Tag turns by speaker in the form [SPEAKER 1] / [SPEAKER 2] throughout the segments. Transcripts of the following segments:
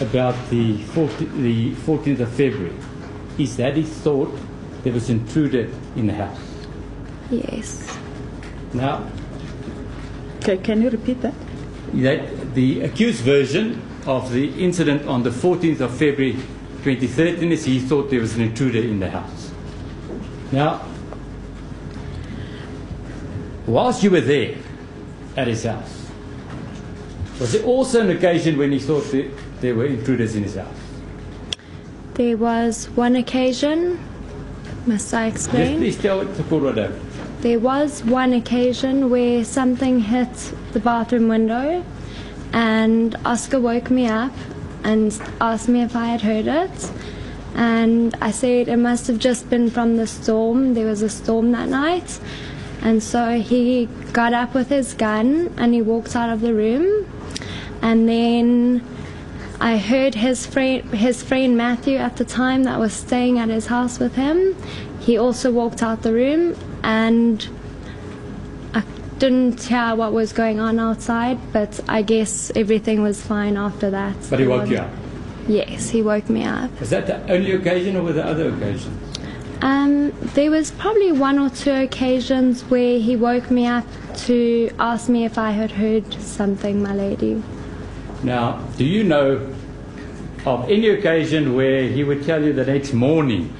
[SPEAKER 1] about the 14th, the 14th of February is that he thought there was an intruder in the house.
[SPEAKER 2] Yes.
[SPEAKER 1] Now,
[SPEAKER 3] Okay, can you repeat that?
[SPEAKER 1] that the accused version of the incident on the 14th of February 2013 is he thought there was an intruder in the house. Now, whilst you were there at his house, was there also an occasion when he thought that there were intruders in his house?
[SPEAKER 2] There was one occasion, must I explain?
[SPEAKER 1] please tell the what happened.
[SPEAKER 2] There was one occasion where something hit the bathroom window, and Oscar woke me up and asked me if I had heard it. And I said it must have just been from the storm. There was a storm that night. And so he got up with his gun and he walked out of the room. And then I heard his friend, his friend Matthew at the time that was staying at his house with him. He also walked out the room, and I didn't hear what was going on outside. But I guess everything was fine after that.
[SPEAKER 1] But he woke you up.
[SPEAKER 2] Yes, he woke me up.
[SPEAKER 1] Was that the only occasion or were there other occasions?
[SPEAKER 2] Um, there was probably one or two occasions where he woke me up to ask me if I had heard something, my lady.
[SPEAKER 1] Now, do you know of any occasion where he would tell you the next morning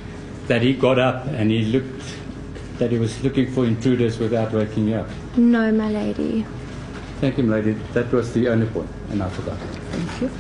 [SPEAKER 1] that he got up and he looked, that he was looking for intruders without waking up?
[SPEAKER 2] No, my lady.
[SPEAKER 1] Thank you, my lady. That was the only point, and I forgot.
[SPEAKER 3] Thank you.